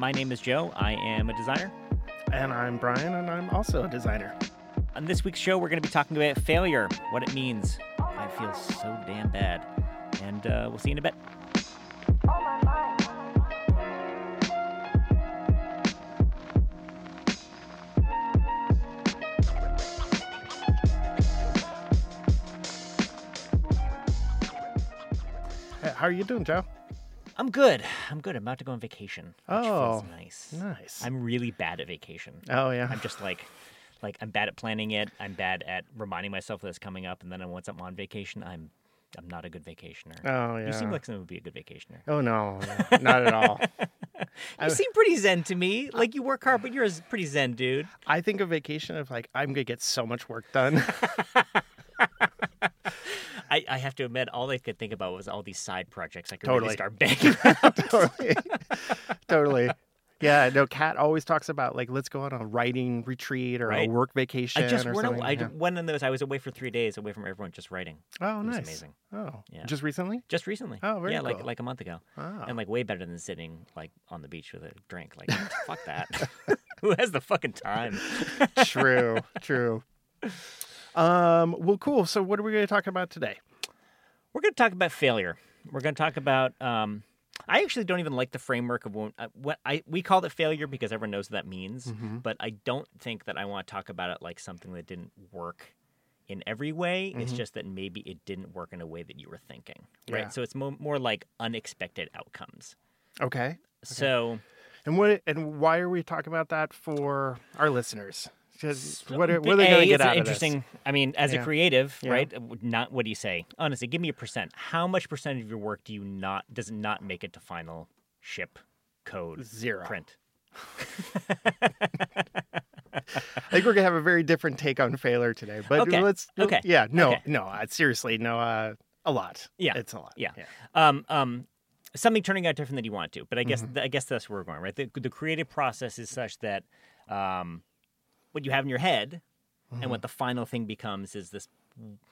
My name is Joe. I am a designer. And I'm Brian, and I'm also a designer. On this week's show, we're going to be talking about failure, what it means. I feel so damn bad. And uh, we'll see you in a bit. How are you doing, Joe? I'm good. I'm good. I'm about to go on vacation. Which Oh, feels nice. Nice. I'm really bad at vacation. oh yeah. I'm just like, like I'm bad at planning it. I'm bad at reminding myself that it's coming up, and then once I'm on vacation, I'm, I'm not a good vacationer. oh yeah. You seem like someone who would be a good vacationer. Oh no, no, not at all. You seem pretty zen to me. Like you work hard, but you're a pretty zen dude. I think of vacation of like I'm gonna get so much work done. I, I have to admit, all I could think about was all these side projects I could Totally. really start banging out. totally, totally. Yeah, no. Kat always talks about like let's go on a writing retreat or Right. a work vacation I just went, something. I yeah. went on those. I was away for three days, away from everyone, just writing. Oh, It was nice. amazing. Oh, Yeah. just recently. Just recently. Oh, very yeah, like like a month ago, Oh. and like way better than sitting like on the beach with a drink. Like fuck that. Who has the fucking time? true, true. Um. Well, cool. So, what are we going to talk about today? We're going to talk about failure. We're going to talk about. Um, I actually don't even like the framework of when, uh, what I we call it failure because everyone knows what that means. Mm-hmm. But I don't think that I want to talk about it like something that didn't work in every way. It's Mhm. just that maybe it didn't work in a way that you were thinking. Right. Yeah. So it's mo- more like unexpected outcomes. Okay. So And what and why are we talking about that for our listeners? Because what are, what are they going to get out interesting. of I mean, as Yeah. a creative, Yeah. right? uh, Not what do you say? Honestly, give me a percent. How much percent of your work do you not does not make it to final ship code? Zero. print? I think we're gonna have a very different take on failure today. But Okay. let's. Okay. Yeah. No. Okay. No. Uh, seriously. No. Uh, a lot. Yeah. It's a lot. Yeah. Um, um, something turning out different than you want to. But I guess Mm-hmm. I guess that's where we're going, right? The, the creative process is such that um, what you have in your head Mm-hmm. and what the final thing becomes is this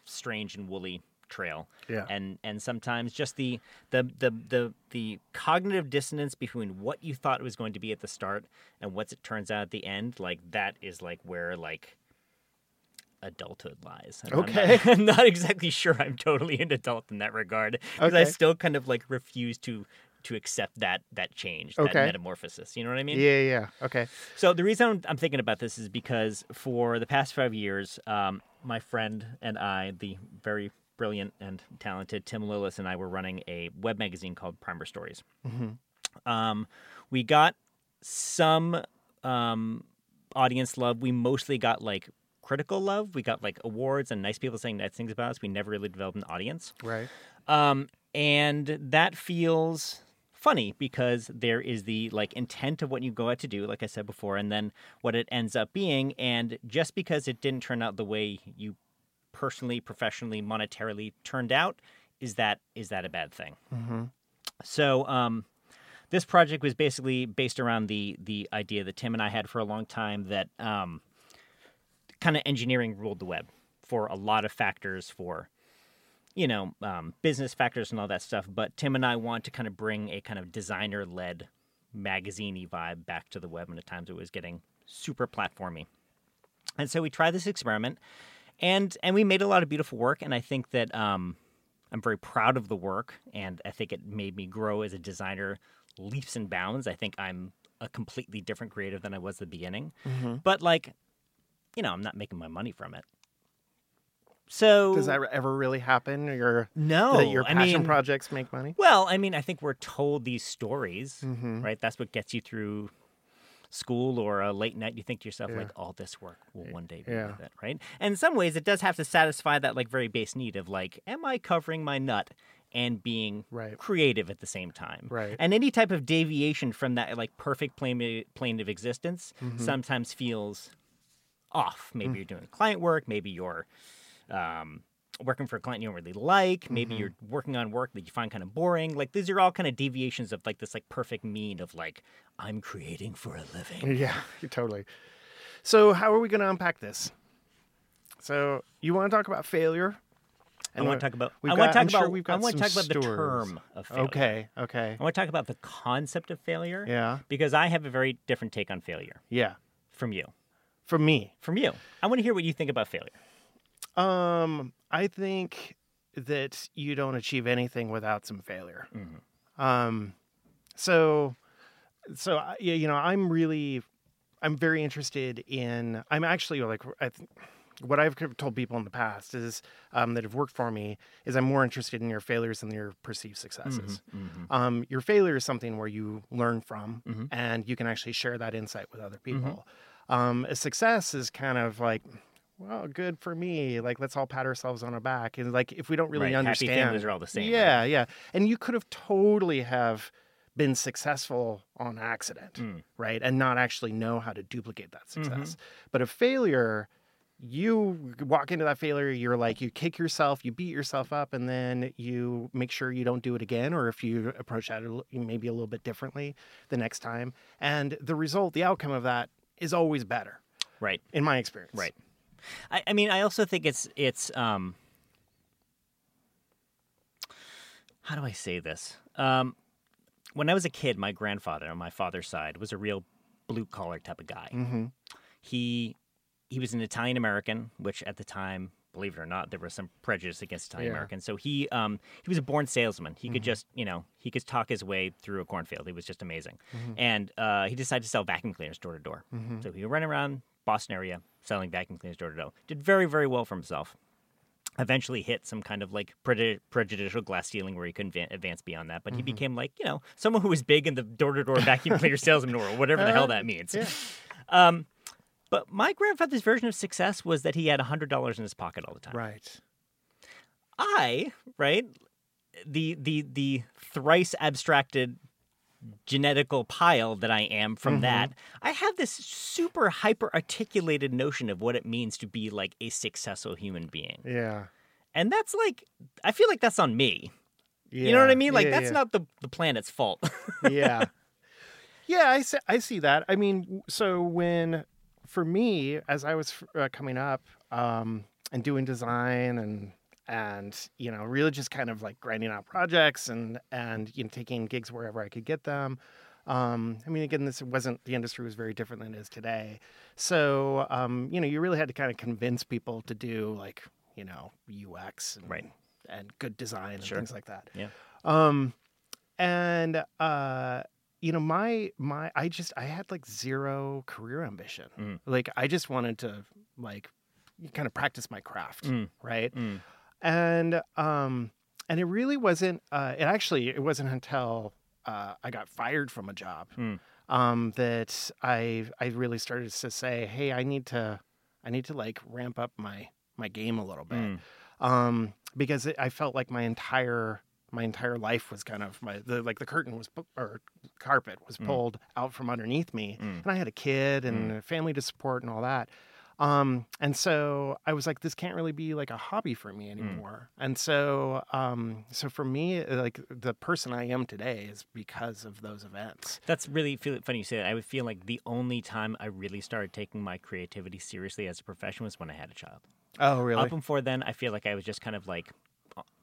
strange and woolly trail. Yeah. and and sometimes just the the the the the cognitive dissonance between what you thought it was going to be at the start and what it turns out at the end like that is like where like adulthood lies And I'm not- Okay. I'm not, exactly sure i'm totally an adult in that regard because i still kind of like refuse to to accept that that change that Okay. metamorphosis you know what i mean Yeah. Yeah. Okay. so the reason I'm, I'm thinking about this is because for the past five years, um, my friend and I, the very brilliant and talented Tim Lillis, and I were running a web magazine called Primer Stories. Mm-hmm. Um, we got some um, audience love. We mostly got like critical love. We got like awards and nice people saying nice things about us. We never really developed an audience. Right. Um, and that feels funny because there is the like intent of what you go out to do, like I said before, and then what it ends up being. And just because it didn't turn out the way you personally, professionally, monetarily turned out, is that is that a bad thing? Mm-hmm. So um, this project was basically based around the the idea that Tim and I had for a long time that um, kind of engineering ruled the web for a lot of factors for you know um, business factors and all that stuff. But Tim and I want to kind of bring a kind of designer led magazine vibe back to the web, and at times it was getting super platformy. And so we tried this experiment, and and we made a lot of beautiful work. And I think that um, I'm very proud of the work, and I think it made me grow as a designer leaps and bounds. I think I'm a completely different creative than I was at the beginning. Mm-hmm. But like, you know, I'm not making my money from it. So Does that ever really happen? Your no? that your I passion mean, projects make money? well, I mean, I think we're told these stories, Mm-hmm. right? That's what gets you through school or a late night. You think to yourself, Yeah. like, all this work will one day be Yeah. worth it, right? And in some ways, it does have to satisfy that like very base need of like, am I covering my nut and being Right. creative at the same time? Right. And any type of deviation from that like perfect plane plane of existence Mhm. sometimes feels off. Maybe Mm. you're doing client work. Maybe you're um, working for a client you don't really like. Maybe Mhm. you're working on work that you find kind of boring. Like these are all kind of deviations of like this like perfect mean of like I'm creating for a living. Yeah, totally. So, how are we going to unpack this? So, you want to talk about failure? I want to talk about. we've I want got- to talk I'm sure about. we've I got want to talk about the stories. term of failure. Okay, okay. I want to talk about the concept of failure. Yeah, Because I have a very different take on failure yeah. from you. From me, From you, I want to hear what you think about failure. Um, I think that you don't achieve anything without some failure. Mm-hmm. Um, so, so I- yeah, you know, I'm really, I'm very interested in. I'm actually like, I th- what I've told people in the past is um, that have worked for me is I'm more interested in your failures than your perceived successes. Mm-hmm. Um, your failure is something where you learn from, Mhm. and you can actually share that insight with other Mm-hmm. people. Um, a success is kind of like. Well, good for me. Like, let's all pat ourselves on our back. And like, if we don't really Right, happy understand, families are all the same, right? Yeah, yeah. And you could have totally have been successful on accident, Mm. right? And not actually know how to duplicate that Mm-hmm. success. But a failure, you walk into that failure, you're like, you kick yourself, you beat yourself up, and then you make sure you don't do it again, or if you approach that maybe a little bit differently the next time. And the result, the outcome of that is always better, Right. in my experience. Right. I, I mean, I also think it's it's um. How do I say this? Um, when I was a kid, my grandfather on my father's side was a real blue collar type of guy. Mm-hmm. He he was an Italian American, which at the time, believe it or not, there was some prejudice against Italian Yeah. Americans. So he um he was a born salesman. He could just you know he could talk his way through a cornfield. He was just amazing, and uh, he decided to sell vacuum cleaners door to door. So he would run around Boston area selling vacuum cleaners door to door. Did very very well for himself. Eventually hit some kind of like preju- prejudicial glass ceiling where he couldn't va- advance beyond that. But he became like you know someone who was big in the door to door vacuum cleaner salesman world, whatever the hell that means. yeah. Um, but my grandfather's version of success was that he had hundred dollars in his pocket all the time. Right. I, right, the the the thrice abstracted genetical pile that I am from Mm-hmm. that, I have this super hyper articulated notion of what it means to be like a successful human being. Yeah. And that's like I feel like that's on me. Yeah. You know what I mean? Like Yeah, that's yeah. not the the planet's fault. yeah yeah i see, I see that i mean so when for me as i was uh, coming up um, and doing design and and you know really just kind of like grinding out projects and and you know taking gigs wherever i could get them um, I mean, again, this wasn't the industry was very different than it is today. So, um, you know, you really had to kind of convince people to do like, you know, UX and, Right. and good design and Sure. things like that. Yeah. Um, and uh, you know, my my I just I had like zero career ambition. Mm. Like I just wanted to like kind of practice my craft, Mm. right? Mm. And um, and it really wasn't. Uh, it actually it wasn't until uh, I got fired from a job Mm. um, that I I really started to say, hey, I need to I need to like ramp up my my game a little bit Mm. um, because it, I felt like my entire my entire life was kind of my the like the curtain was or carpet was Mm. pulled out from underneath me, Mm. and I had a kid and a family to support and all that. Um, and so I was like, this can't really be like a hobby for me Mm. anymore. And so, um, so for me, like the person I am today is because of those events. That's really feel, funny you say that. I would feel like the only time I really started taking my creativity seriously as a profession was when I had a child. Oh, really? Up before then, I feel like I was just kind of like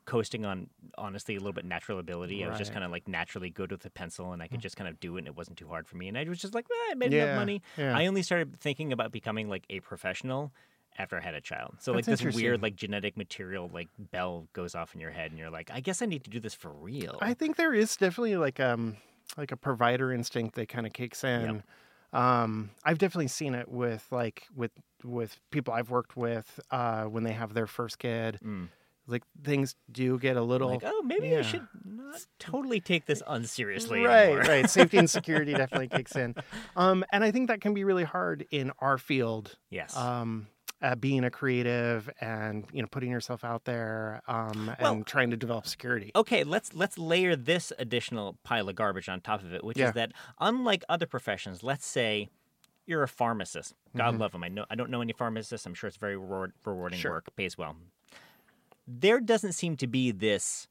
coasting on honestly a little bit natural ability. I was just kind of like naturally good with a pencil, and I could just kind of do it, and it wasn't too hard for me. And I was just like, eh, I made Yeah, enough money. yeah. I only started thinking about becoming like a professional after I had a child. So like this weird like genetic material like bell goes off in your head, and you're like, I guess I need to do this for real. I think there is definitely like um like a provider instinct that kind of kicks in. Um, I've definitely seen it with like with with people I've worked with uh, when they have their first kid. Mm. Like things do get a little like, oh, maybe yeah. I should not totally take this unseriously. right, anymore. right. Safety and security definitely kicks in, um, and I think that can be really hard in our field. Yes. Um, uh, being a creative and you know putting yourself out there um, and Well- trying to develop security. okay let's let's layer this additional pile of garbage on top of it which Yeah. is that unlike other professions let's say you're a pharmacist god Mhm. love them i know i don't know any pharmacists i'm sure it's very reward, rewarding Sure. work pays well there doesn't seem to be this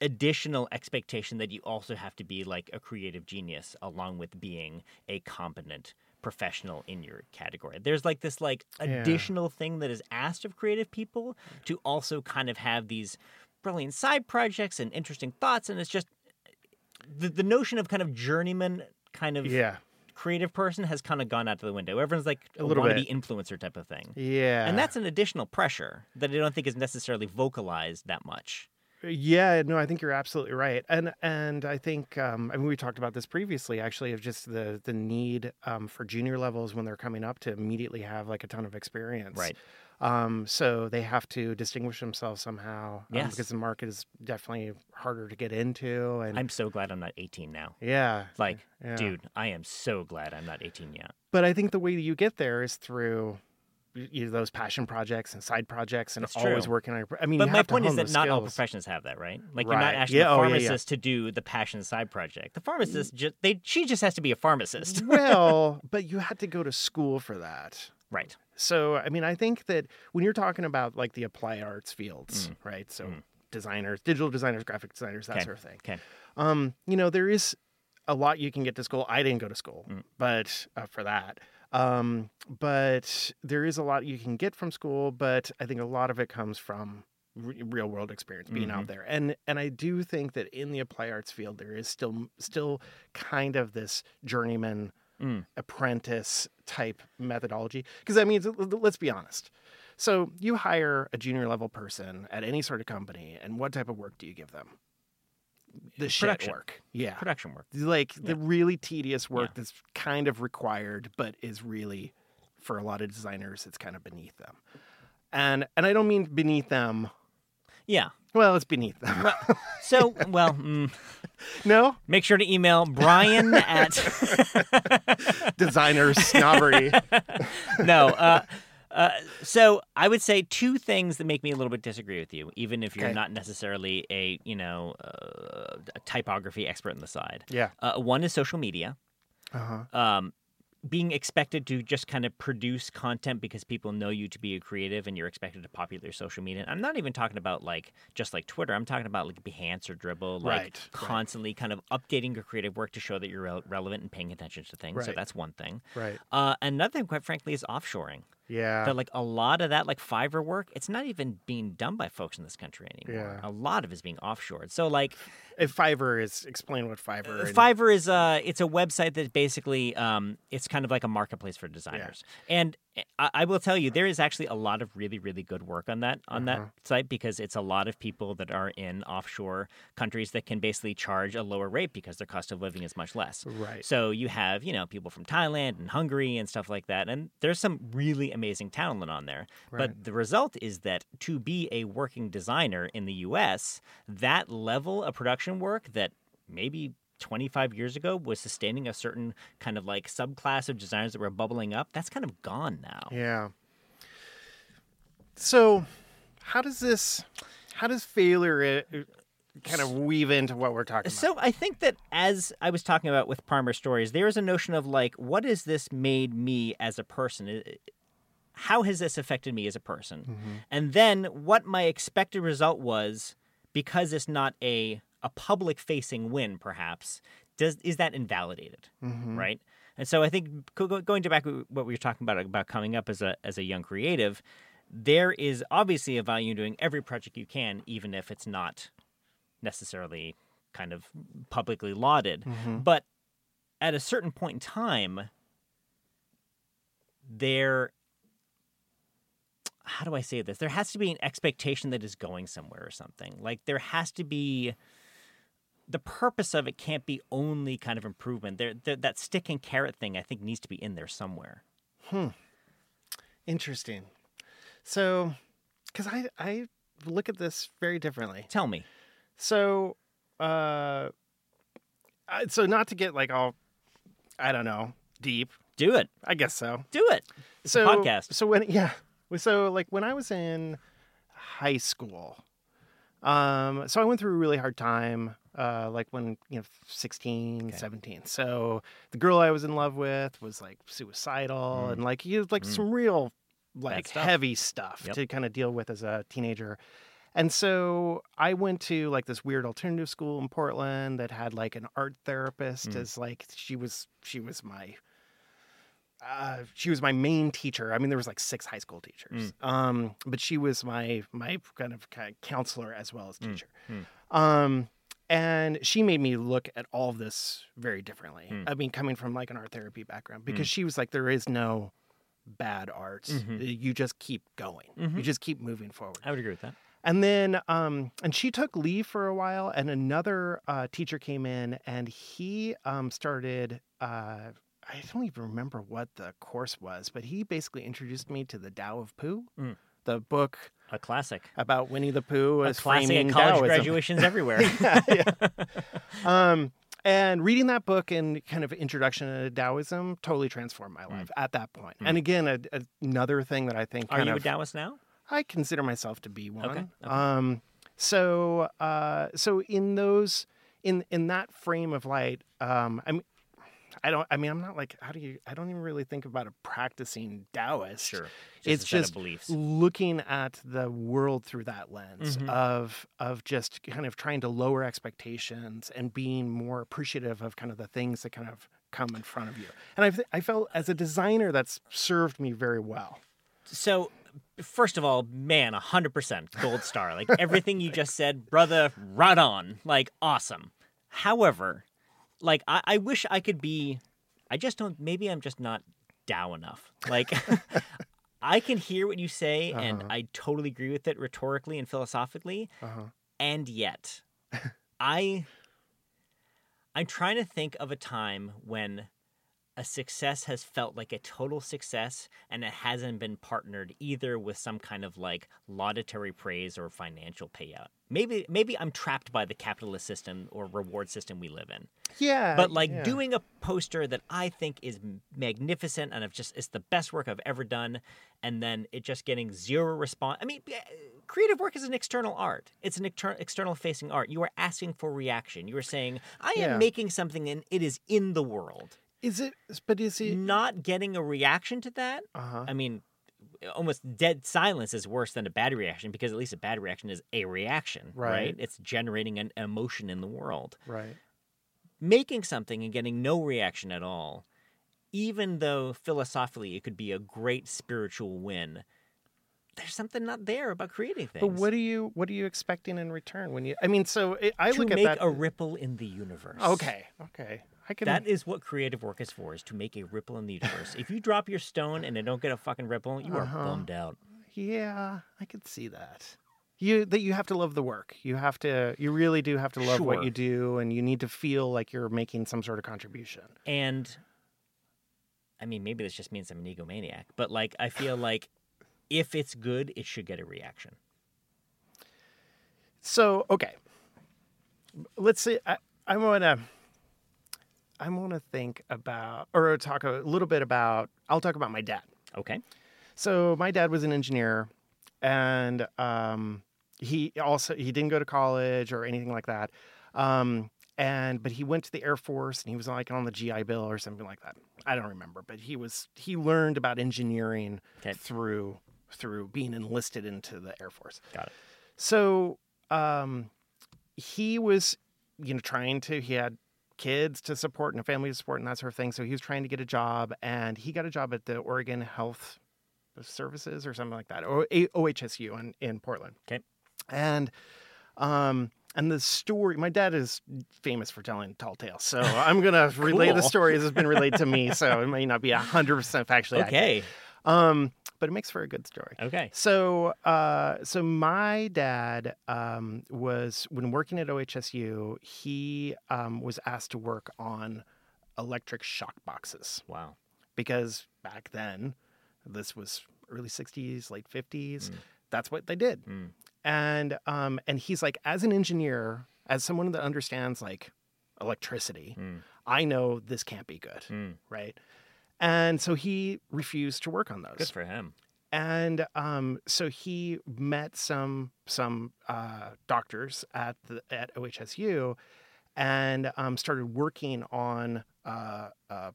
additional expectation that you also have to be like a creative genius along with being a competent professional in your category. There's like this like Yeah. additional thing that is asked of creative people to also kind of have these brilliant side projects and interesting thoughts and it's just the, the notion of kind of journeyman kind of Yeah. Creative person has kind of gone out the window. Everyone's like a, A little wannabe bit. influencer type of thing. Yeah. And that's an additional pressure that I don't think is necessarily vocalized that much. Yeah, no, I think you're absolutely right, and and I think um, I mean we talked about this previously, actually, of just the the need um, for junior levels when they're coming up to immediately have like a ton of experience, Right. Um, so they have to distinguish themselves somehow, um, Yes. because the market is definitely harder to get into, and I'm so glad I'm not 18 now. yeah, Like, yeah. dude, I am so glad I'm not 18 yet. But I think the way that you get there is through. You know, those passion projects and side projects, and That's always true. working on. Your, I mean, But you my have to point is that not all professions have that, right? Like you're not Right. asking Yeah, a oh, yeah, yeah. pharmacist to do the passion side project. The pharmacist just they she just has to be a pharmacist. well, but you had to go to school for that. right. So, I mean, I think that when you're talking about like the applied arts fields, Mm. right? So, designers, digital designers, graphic designers, that Okay. sort of thing. Okay. Um, you know, there is a lot you can get to school. I didn't go to school, Mm. but uh, for that. Um, but there is a lot you can get from school, but I think a lot of it comes from re- real world experience being Mm-hmm. out there. And and I do think that in the applied arts field there is still still kind of this journeyman Mm. apprentice type methodology because I mean let's be honest. So you hire a junior level person at any sort of company and what type of work do you give them? The shit Production. work. Yeah Production work. like the really tedious work Yeah. that's kind of required but is really for a lot of designers it's kind of beneath them and and i don't mean beneath them Yeah. well it's beneath them So, well, mm, no make sure to email Brian at designer snobbery no. Uh, uh, so I would say two things that make me a little bit disagree with you, even if you're Okay. not necessarily a you know uh, a typography expert on the side. yeah Uh, one is social media. uh-huh Um, being expected to just kind of produce content because people know you to be a creative and you're expected to populate your social media. I'm not even talking about like just like Twitter. I'm talking about like Behance or Dribbble, like Right, right. constantly kind of updating your creative work to show that you're rel- relevant and paying attention to things. So that's one thing. right Uh, another thing, quite frankly, is offshoring. Yeah That like a lot of that like Fiverr work, it's not even being done by folks in this country anymore. Yeah. A lot of it is being offshored. So like if fiverr is explain what fiverr and- Fiverr is uh it's a website that basically um it's kind of like a marketplace for designers. Yeah. And I, I will tell you there is actually a lot of really really good work on that on Uh-huh. that site because it's a lot of people that are in offshore countries that can basically charge a lower rate because their cost of living is much less. right So you have, you know, people from Thailand and Hungary and stuff like that. And there's some really amazing talent on there. Right. But the result is that to be a working designer in the US, that level of production work that maybe 25 years ago was sustaining a certain kind of like subclass of designers that were bubbling up, that's kind of gone now. yeah so how does this how does failure uh, kind of weave into what we're talking about So I think that as I was talking about with Primer Stories, there is a notion of like, what has this made me as a person? How has this affected me as a person? Mm-hmm. And then what my expected result was, because it's not a a public facing win, perhaps, does is that invalidated, Mhm. right? And so I think go- go- going to back to what we were talking about about coming up as a as a young creative, there is obviously a value in doing every project you can, even if it's not necessarily kind of publicly lauded. Mhm. But at a certain point in time, there how do I say this? There has to be an expectation that is going somewhere or something. Like there has to be the purpose of it can't be only kind of improvement. There, there that stick and carrot thing I think needs to be in there somewhere. Hmm. Interesting. So, because I I look at this very differently. Tell me. So, uh, so not to get like all, I don't know, deep. Do it. I guess so. Do it. It's so a podcast. So when yeah, so like when I was in high school, um, so I went through a really hard time. Uh, like when you know 16 Okay. 17 so the girl i was in love with was like suicidal Mm. and like you had like Mm. some real like stuff. heavy stuff Yep. to kind of deal with as a teenager and so I went to like this weird alternative school in Portland that had like an art therapist Mm. as like she was she was my uh, she was my main teacher. I mean, there was like six high school teachers, um, but she was my my kind of, kind of counselor as well as teacher. Um, and she made me look at all of this very differently. I mean, coming from like an art therapy background, because she was like, there is no bad art. Mhm. You just keep going. You Mhm. just keep moving forward. I would agree with that. And then, um, and she took leave for a while, and another uh, teacher came in, and he um, started. Uh, I don't even remember what the course was, but he basically introduced me to the Tao of Pooh, Mm. the book A classic. about Winnie the Pooh A classic at college Taoism. graduations everywhere. yeah, yeah. Um, and reading that book and kind of introduction to Taoism totally transformed my life at that point. Mm. And again, a, a- another thing that I think Are you of a Taoist now? I consider myself to be one. Okay, okay. Um, so, uh, so in those, in in that frame of light, um, I mean, I don't. I mean, I'm not like. How do you? I don't even really think about a practicing Taoist. a It's just beliefs. looking at the world through that lens Mhm. of of just kind of trying to lower expectations and being more appreciative of kind of the things that kind of come in front of you. And I I felt as a designer that's served me very well. So, first of all, man, 100% gold star. Like everything you just said, brother, right on. Like, awesome. However, like, I, I wish I could be, I just don't, maybe I'm just not Tao enough. Like, I can hear what you say, and Uh-huh. I totally agree with it rhetorically and philosophically. Uh-huh. And yet, I, I'm trying to think of a time when a success has felt like a total success and it hasn't been partnered either with some kind of like laudatory praise or financial payout. Maybe maybe I'm trapped by the capitalist system or reward system we live in. Yeah, But like yeah. doing a poster that I think is magnificent and I've just it's the best work I've ever done and then it just getting zero response. I mean, creative work is an external art. It's an exter- external facing art. You are asking for reaction. You are saying, "I am Yeah. making something and it is in the world." Is it? But is it? Not getting a reaction to that Uh-huh. I mean, almost dead silence is worse than a bad reaction because at least a bad reaction is a reaction, right? Right. It's generating an emotion in the world. Right. Making something and getting no reaction at all, even though philosophically it could be a great spiritual win, there's something not there about creating things. But what are you? What are you expecting in return when you? I mean, so it, I to look make at that. a ripple in the universe. okay. Okay. I can. That is what creative work is for, is to make a ripple in the universe. if you drop your stone and it don't get a fucking ripple, you are Uh-huh. bummed out. yeah, I could see that. You that you have to love the work. You have to. You really do have to love what you do, and you need to feel like you're making some sort of contribution. And I mean, maybe this just means I'm an egomaniac, but like, I feel like if it's good, it should get a reaction. So okay, let's see. I, I want to. I want to think about or talk a little bit about. I'll talk about my dad. Okay. So my dad was an engineer, and um, he also he didn't go to college or anything like that. Um, and but he went to the Air Force and he was like on the GI Bill or something like that. I don't remember, but he was he learned about engineering Okay. through through being enlisted into the Air Force. Got it. So um, he was, you know, trying to. He had kids to support and a family to support and that sort of thing. So he was trying to get a job, and he got a job at the Oregon Health Services or something like that, or OHSU in, in Portland. Okay. And um, and the story, my dad is famous for telling tall tales, so I'm gonna relay the Cool. story as it's been relayed to me. So it may not be hundred percent factually accurate. Um, but it makes for a good story. Okay. So, uh, so my dad um, was when working at OHSU. He um, was asked to work on electric shock boxes Wow. because back then, this was early '60s, late '50s. Mm. That's what they did. Mm. And um, and he's like, as an engineer, as someone that understands like electricity, Mm. I know this can't be good, Mm. right? And so he refused to work on those Good for him. and um, so he met some some uh, doctors at the at OHSU, and um, started working on uh, uh,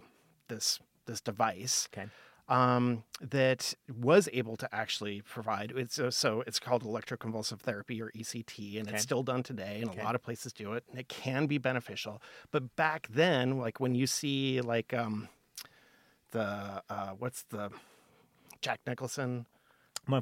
this this device. Okay. Um, that was able to actually provide it's uh, so it's called electroconvulsive therapy or ECT, and Okay. it's still done today, and Okay. a lot of places do it, and it can be beneficial. But back then, like when you see like um, the uh, what's the Jack Nicholson.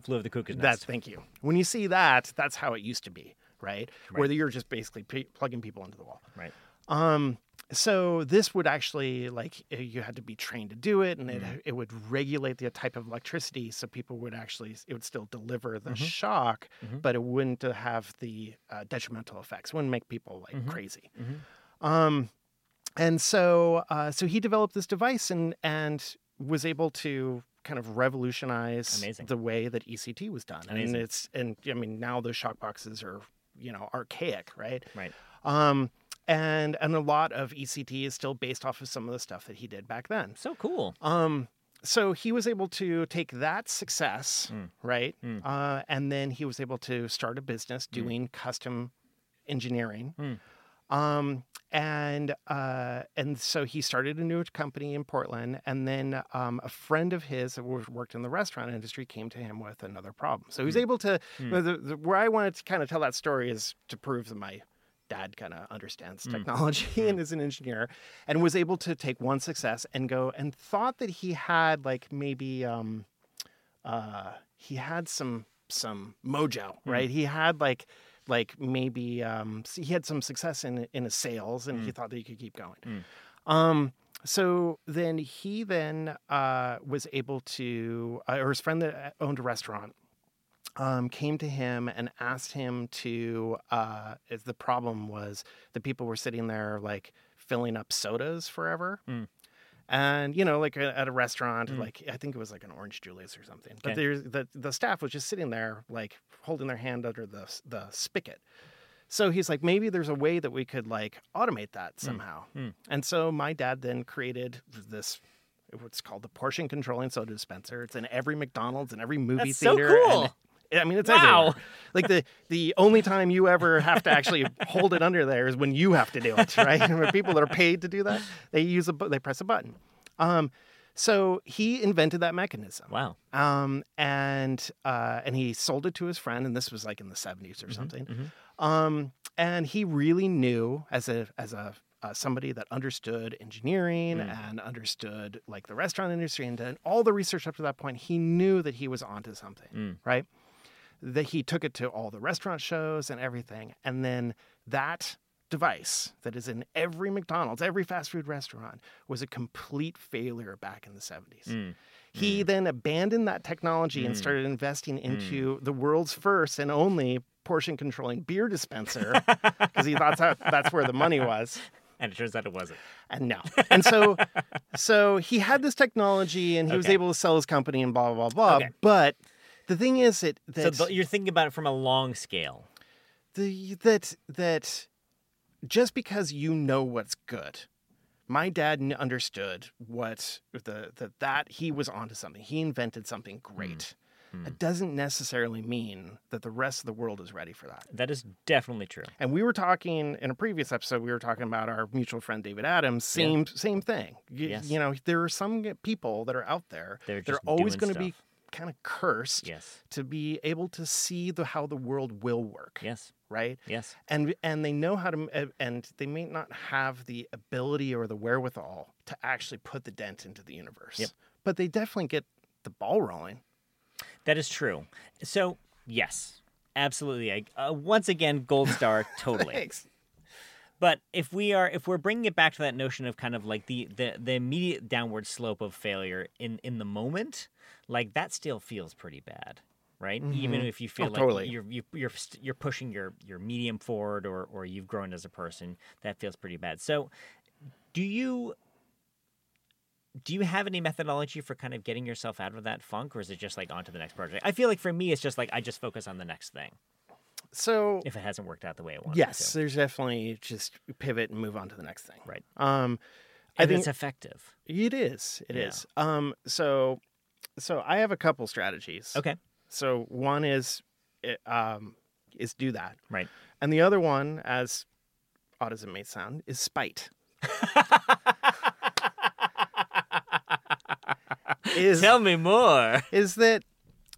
Flew over the cuckoo's nest. That's thank you. When you see that, that's how it used to be, right? Where you're just basically p- plugging people into the wall. right. Um, so this would actually like uh, you had to be trained to do it, and it it would regulate the type of electricity, so people would actually it would still deliver the shock, Mhm. but it wouldn't uh, have the uh, detrimental effects. It wouldn't make people like Mhm. crazy. Mhm. Um, and so uh, so he developed this device and and was able to kind of revolutionize Amazing. the way that ECT was done. And Amazing. it's and I mean now those shock boxes are you know archaic, right? Right. Um, and and a lot of ECT is still based off of some of the stuff that he did back then. So cool. Um, so he was able to take that success, Mm. right, Mm. uh, and then he was able to start a business Mm. doing custom engineering. Mm. Um, and uh, and so he started a new company in Portland, and then um, a friend of his that was- worked in the restaurant industry came to him with another problem. So he was able to. Mm. The, the, where I wanted to kind of tell that story is to prove that my dad kind of understands Mm. technology and is an engineer, and was able to take one success and go and thought that he had like maybe um, uh, he had some some mojo, right? He had like like maybe um, he had some success in in his sales, and he thought that he could keep going. Mm. Um, so then he then uh, was able to, uh, or his friend that owned a restaurant um, came to him and asked him to. Uh, the problem was the people were sitting there like filling up sodas forever. Mm. And you know, like at a restaurant, Mm. like I think it was like an Orange Julius or something. But Okay. there's the the staff was just sitting there, like holding their hand under the the spigot. So he's like, maybe there's a way that we could like automate that somehow. Mm. And so my dad then created this what's called the portion controlling soda dispenser. It's in every McDonald's and every movie That's so theater. and- cool. I mean, it's Wow. everywhere. Like the the only time you ever have to actually hold it under there is when you have to do it, right? And when people that are paid to do that, they use a they press a button. Um, so he invented that mechanism. Wow. Um, and uh, and he sold it to his friend, and this was like in the seventies or Mm-hmm, something. Um, and he really knew as a as a uh, somebody that understood engineering Mm. and understood like the restaurant industry and did all the research up to that point. He knew that he was onto something, Mm. right? That he took it to all the restaurant shows and everything, and then that device that is in every McDonald's, every fast food restaurant, was a complete failure back in the seventies. Mm. He then abandoned that technology and Mm. started investing into the world's first and only portion controlling beer dispenser because he thought that, that's where the money was. And it turns out it wasn't. And no. And so so he had this technology and he was able to sell his company and blah blah blah. Okay. But the thing is that So that th- you're thinking about it from a long scale. the that that just because you know what's good my dad understood what the, the that he was onto something he invented something great Hmm. it doesn't necessarily mean that the rest of the world is ready for that That is definitely true. and we were talking in a previous episode we were talking about our mutual friend david adams same same thing you, Yes. you know there are some people that are out there They're they're always going to be. Kind of cursed Yes. to be able to see the how the world will work Yes. right Yes. and and they know how to uh, and they may not have the ability or the wherewithal to actually put the dent into the universe Yep. but they definitely get the ball rolling That is true. So, yes, absolutely. I, uh, once again, gold star, totally. thanks But if we are if we're bringing it back to that notion of kind of like the the, the immediate downward slope of failure in in the moment, like that still feels pretty bad, right? Even mm-hmm. if you oh, feel Oh, like totally. you're you, you're st- you're pushing your your medium forward or or you've grown as a person, that feels pretty bad. So, do you do you have any methodology for kind of getting yourself out of that funk, or is it just like on to the next project? I feel like for me, it's just like I just focus on the next thing so if it hasn't worked out the way I wanted yes to. there's definitely just pivot and move on to the next thing Right. um i think it's effective. it is It Yeah. is. um so so i have a couple strategies Okay. so one is eh, um is do that Right. and the other one as odd as it may sound is spite is Tell me more. is that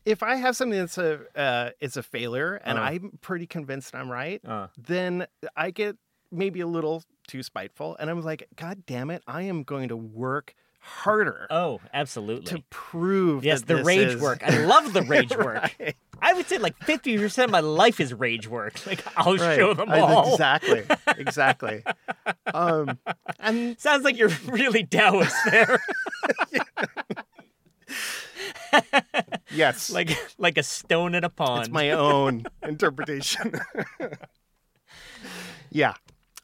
if I have something that's a uh, it's a failure and Uh. I'm pretty convinced I'm right, Uh, then I get maybe a little too spiteful, and I'm like, God damn it, I am going to work harder Oh, absolutely. to prove yes, the rage is- work. I love the rage work. Right. I would say like 50% of my life is rage work. Like, I'll Right. show them I- all. Exactly. Exactly. um, and Sounds like you're really Taoist there. Yes, like like a stone in a pond. it's my own interpretation. yeah.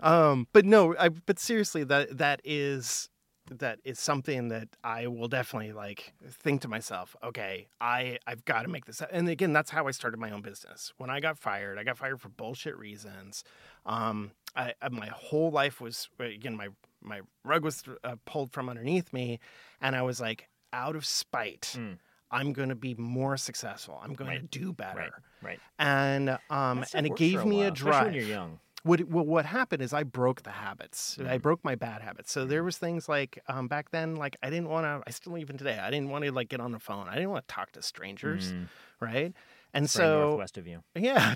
Um, but no, I, but seriously, that that is that is something that I will definitely like think to myself, okay, I I've got to make this. And again, that's how I started my own business. When I got fired, I got fired for bullshit reasons. Um, I, I my whole life was again my my rug was uh, pulled from underneath me, and I was like, out of spite, Mm. I'm going to be more successful. I'm going to do better. right, right. And um, and it gave me while, a especially drive when you're young. what well, what happened is I broke the habits. I Mm. broke my bad habits. So there was things like um, back then, like I didn't want to. I still even today, I didn't want to like get on the phone. I didn't want to talk to strangers, Mm, right? And very so northwest of you. yeah,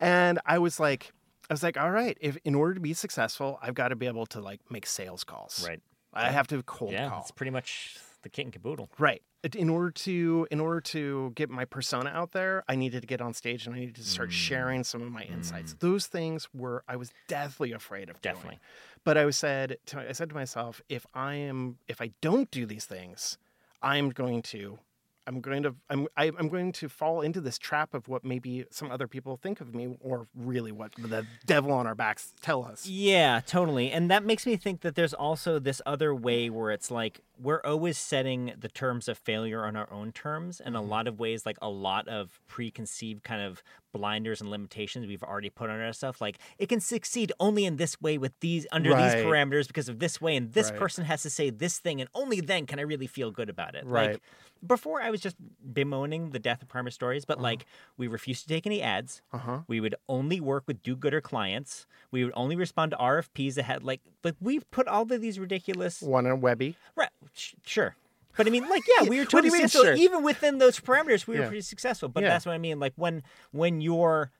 and I was like, I was like, all right, if in order to be successful, I've got to be able to like make sales calls. Right. I have to cold yeah, call. it's pretty much the kit and caboodle. Right. In order to in order to get my persona out there, I needed to get on stage and I needed to start Mm. sharing some of my insights. Those things were I was deathly afraid of doing. Definitely. But I was said to I said to myself, if I am if I don't do these things, I'm going to I'm going to I'm I, I'm going to fall into this trap of what maybe some other people think of me, or really what the devil on our backs tell us. Yeah, totally. And that makes me think that there's also this other way where it's like we're always setting the terms of failure on our own terms. In a Mm-hmm. lot of ways, like a lot of preconceived kind of blinders and limitations we've already put on ourselves. Like it can succeed only in this way with these under Right. these parameters because of this way, and this Right. person has to say this thing, and only then can I really feel good about it. Right. Like before I was just bemoaning the death of primer stories, but like we refused to take any ads. Uh huh. We would only work with do-gooder clients. We would only respond to RFPs that had like like we've put all of these ridiculous One on Webby. right sh- sure. But I mean, like, yeah, we were totally successful. sure? Even within those parameters, we were Yeah. pretty successful. But Yeah. that's what I mean. Like when when you're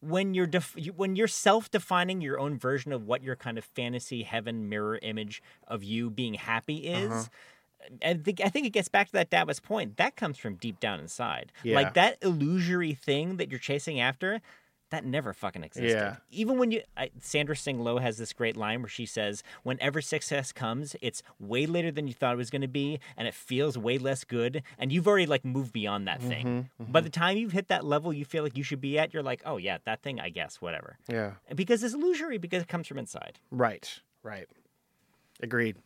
when you're def- when you're self-defining your own version of what your kind of fantasy heaven mirror image of you being happy is. Uh-huh. I think I think it gets back to that Davos point. That comes from deep down inside. Yeah. Like that illusory thing that you're chasing after, that never fucking existed. Yeah. Even when you, I, Sandra Tsing Loh has this great line where she says, "Whenever success comes, it's way later than you thought it was going to be, and it feels way less good, and you've already like moved beyond that thing. Mm-hmm, By the time you've hit that level, you feel like you should be at, you're like, oh yeah, that thing, I guess, whatever. Yeah. And because it's illusory, because it comes from inside. Right. Right. Agreed.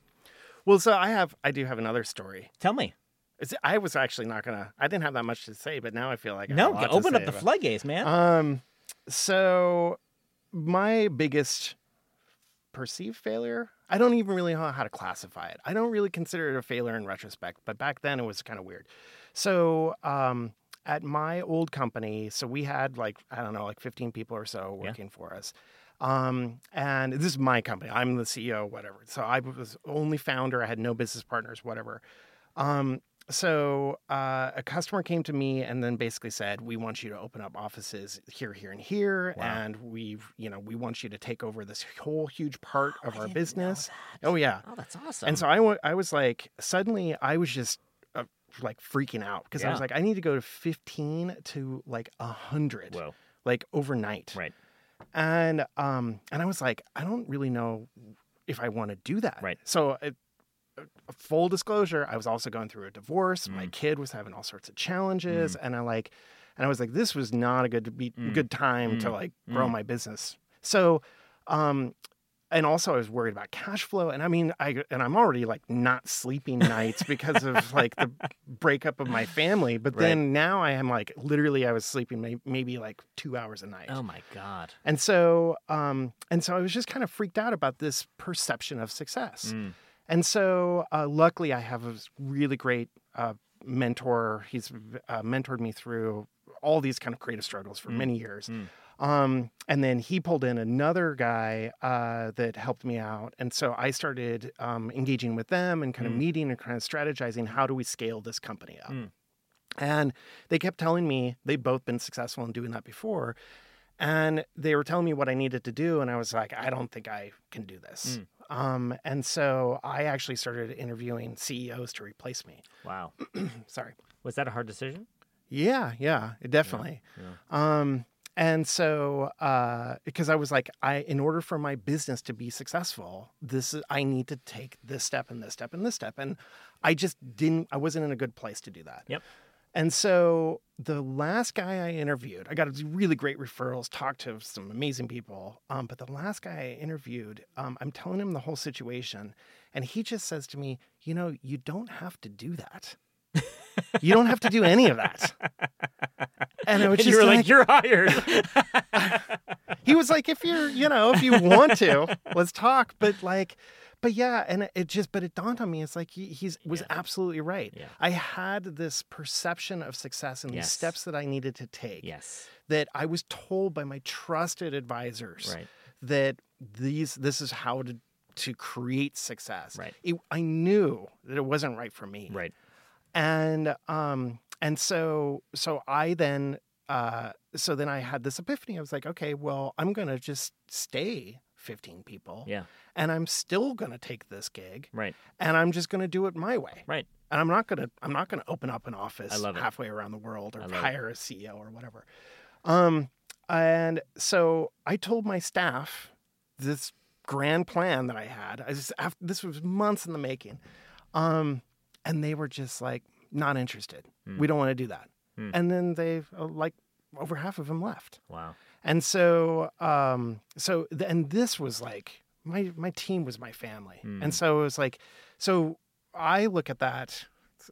Well, so I have I do have another story. Tell me, I was actually not gonna. I didn't have that much to say, but now I feel like I no, open up the floodgates, man. Um, so my biggest perceived failure, I don't even really know how to classify it. I don't really consider it a failure in retrospect, but back then it was kind of weird. So, um, at my old company, so we had like I don't know, like 15 people or so Yeah. working for us. Um, and this is my company. I'm the CEO, whatever. So I was only founder. I had no business partners, whatever. Um, so uh, a customer came to me and then basically said, "We want you to open up offices here, here, and here, Wow. and we, you know, we want you to take over this whole huge part of I our business." Oh yeah. Oh, that's awesome. And so I I was like, suddenly I was just uh, like freaking out because I was like, I need to go to 15 to like 100, Whoa, like overnight. right, And um and I was like, I don't really know if I want to do that. Right. So uh, full disclosure, I was also going through a divorce. My Mm. kid was having all sorts of challenges, and I like, and I was like, this was not a good be- Mm. good time to Mm. like grow Mm. my business. So, um, and also I was worried about cash flow, and I mean, I and I'm already like not sleeping nights because of like the breakup of my family. But Right. then now I am like literally I was sleeping may- maybe like two hours a night. oh my god. And so, um, and so I was just kind of freaked out about this perception of success. Mm. And so, uh, luckily, I have a really great uh, mentor. He's uh, mentored me through all these kind of creative struggles for Mm. many years. Mm. Um, and then he pulled in another guy uh, that helped me out. And so I started um, engaging with them and kind of Mm. meeting and kind of strategizing how do we scale this company up. Mm. And they kept telling me they've both been successful in doing that before. And they were telling me what I needed to do. And I was like, I don't think I can do this. Um, and so I actually started interviewing CEOs to replace me. Wow. Sorry. Was that a hard decision? Yeah, yeah, definitely. Yeah. Um, and so, uh, because I was like, I, in order for my business to be successful, this is, I need to take this step and this step and this step. And I just didn't, I wasn't in a good place to do that. Yep. And so the last guy I interviewed, I got really great referrals, talked to some amazing people. Um, but the last guy I interviewed, um, I'm telling him the whole situation. And he just says to me, you know, you don't have to do that. you don't have to do any of that. And I was And just you were like, like "You're hired." he was like, if you're, you know, if you want to, let's talk. But like, but yeah, and it just, but it dawned on me. It's like he he's was Yeah. absolutely right. Yeah. I had this perception of success and these Yes. steps that I needed to take. yes. That I was told by my trusted advisors Right. that these this is how to to create success. Right. It, I knew that it wasn't right for me Right. and um and so so i then uh so then i had this epiphany i was like okay well i'm gonna just stay 15 people Yeah. and i'm still gonna take this gig Right. and i'm just gonna do it my way Right. and i'm not gonna i'm not gonna open up an office halfway around the world or love it. hire a ceo or whatever um and so i told my staff this grand plan that i had i just after, this was months in the making um and they were just like not interested Hmm. we don't want to do that Hmm. and then they uh, like over half of them left Wow. And so um so th- and this was like my my team was my family Mm. and so it was like so i look at that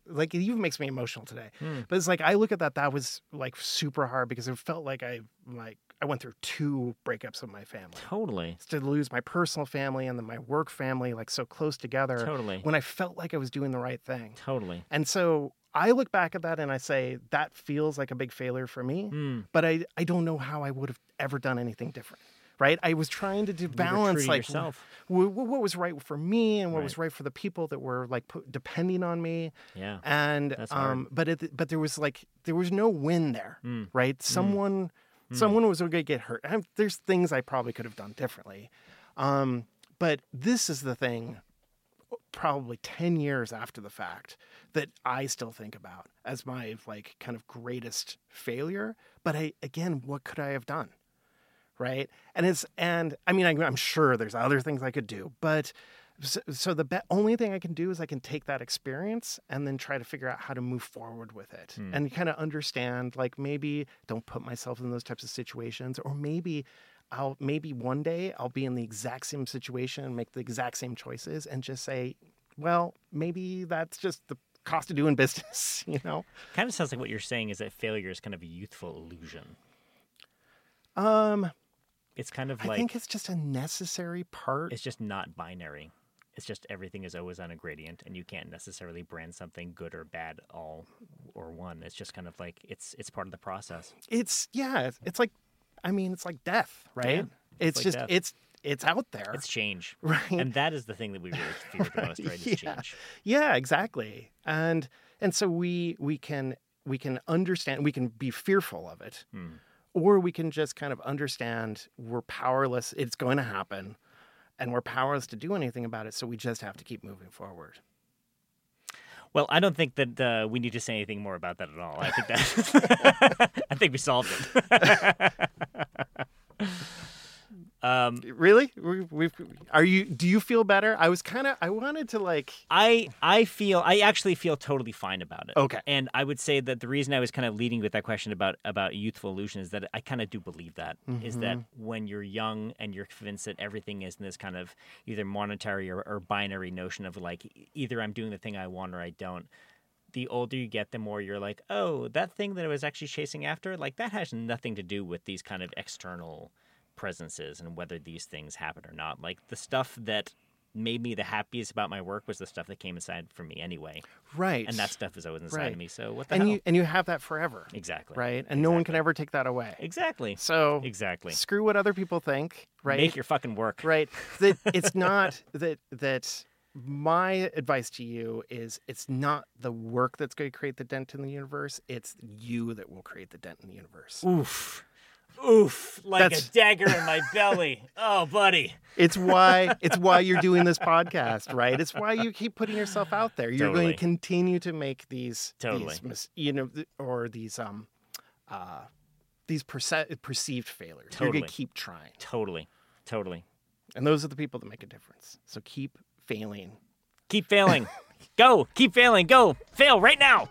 like it even makes me emotional today Hmm. but it's like i look at that that was like super hard because it felt like i like i went through two breakups of my family Totally. to lose my personal family and then my work family like so close together Totally. when i felt like i was doing the right thing Totally. and so i look back at that and i say that feels like a big failure for me Hmm. but I I don't know how I would have ever done anything different. Right? I was trying to do balance like yourself. w- w- what was right for me and what Right. was right for the people that were like put, depending on me Yeah. and um but it, but there was like there was no win there Hmm. right someone someone was going to get hurt and there's things i probably could have done differently um but this is the thing probably 10 years after the fact that i still think about as my like kind of greatest failure but i again what could i have done right and it's and i mean I, i'm sure there's other things i could do but so, so the be- only thing i can do is i can take that experience and then try to figure out how to move forward with it Hmm. and kind of understand like maybe don't put myself in those types of situations or maybe i'll maybe one day i'll be in the exact same situation and make the exact same choices and just say well maybe that's just the cost of doing business you know Kind of sounds like what you're saying is that failure is kind of a youthful illusion. um It's kind of like i think it's just a necessary part it's just not binary. It's just everything is always on a gradient, and you can't necessarily brand something good or bad all or one. It's just kind of like it's it's part of the process. it's yeah it's, it's like i mean it's like death right Yeah, it's, like just death. it's it's out there It's change, right and that is the thing that we really fear the most, right? Yeah. change. yeah exactly and and so we we can we can understand we can be fearful of it Hmm. or we can just kind of understand we're powerless it's going to happen and we're powerless to do anything about it so we just have to keep moving forward Well, I don't think that uh, we need to say anything more about that at all. I think that I think we solved it. um, really we, we've are you do you feel better i was kind of i wanted to like I I feel I actually feel totally fine about it. okay And I would say that the reason I was kind of leading with that question about about youthful illusion is that I kind of do believe that is that Mm-hmm. when you're young and you're convinced that everything is in this kind of either monetary or, or binary notion of like either I'm doing the thing I want or I don't. The older you get, the more you're like, oh, that thing that I was actually chasing after, like that has nothing to do with these kind of external presences and whether these things happen or not. Like the stuff that made me the happiest about my work was the stuff that came inside for me anyway right and that stuff is always inside Right. of me. So what the and hell? you and you have that forever exactly. right and no one can ever take that away Exactly. so Exactly. screw what other people think right Make your fucking work. right that it's not that that my advice to you is it's not the work that's going to create the dent in the universe it's you that will create the dent in the universe Oof. Oof. Like That's- a dagger in my belly. Oh, buddy. It's why it's why you're doing this podcast, right? It's why you keep putting yourself out there. You're going to continue to make these, Totally. these you know, or these um, uh, these perce- perceived failures. You're going to keep trying, Totally. Totally. and those are the people that make a difference. So keep failing. Keep failing. Go. Keep failing. Go. Fail right now.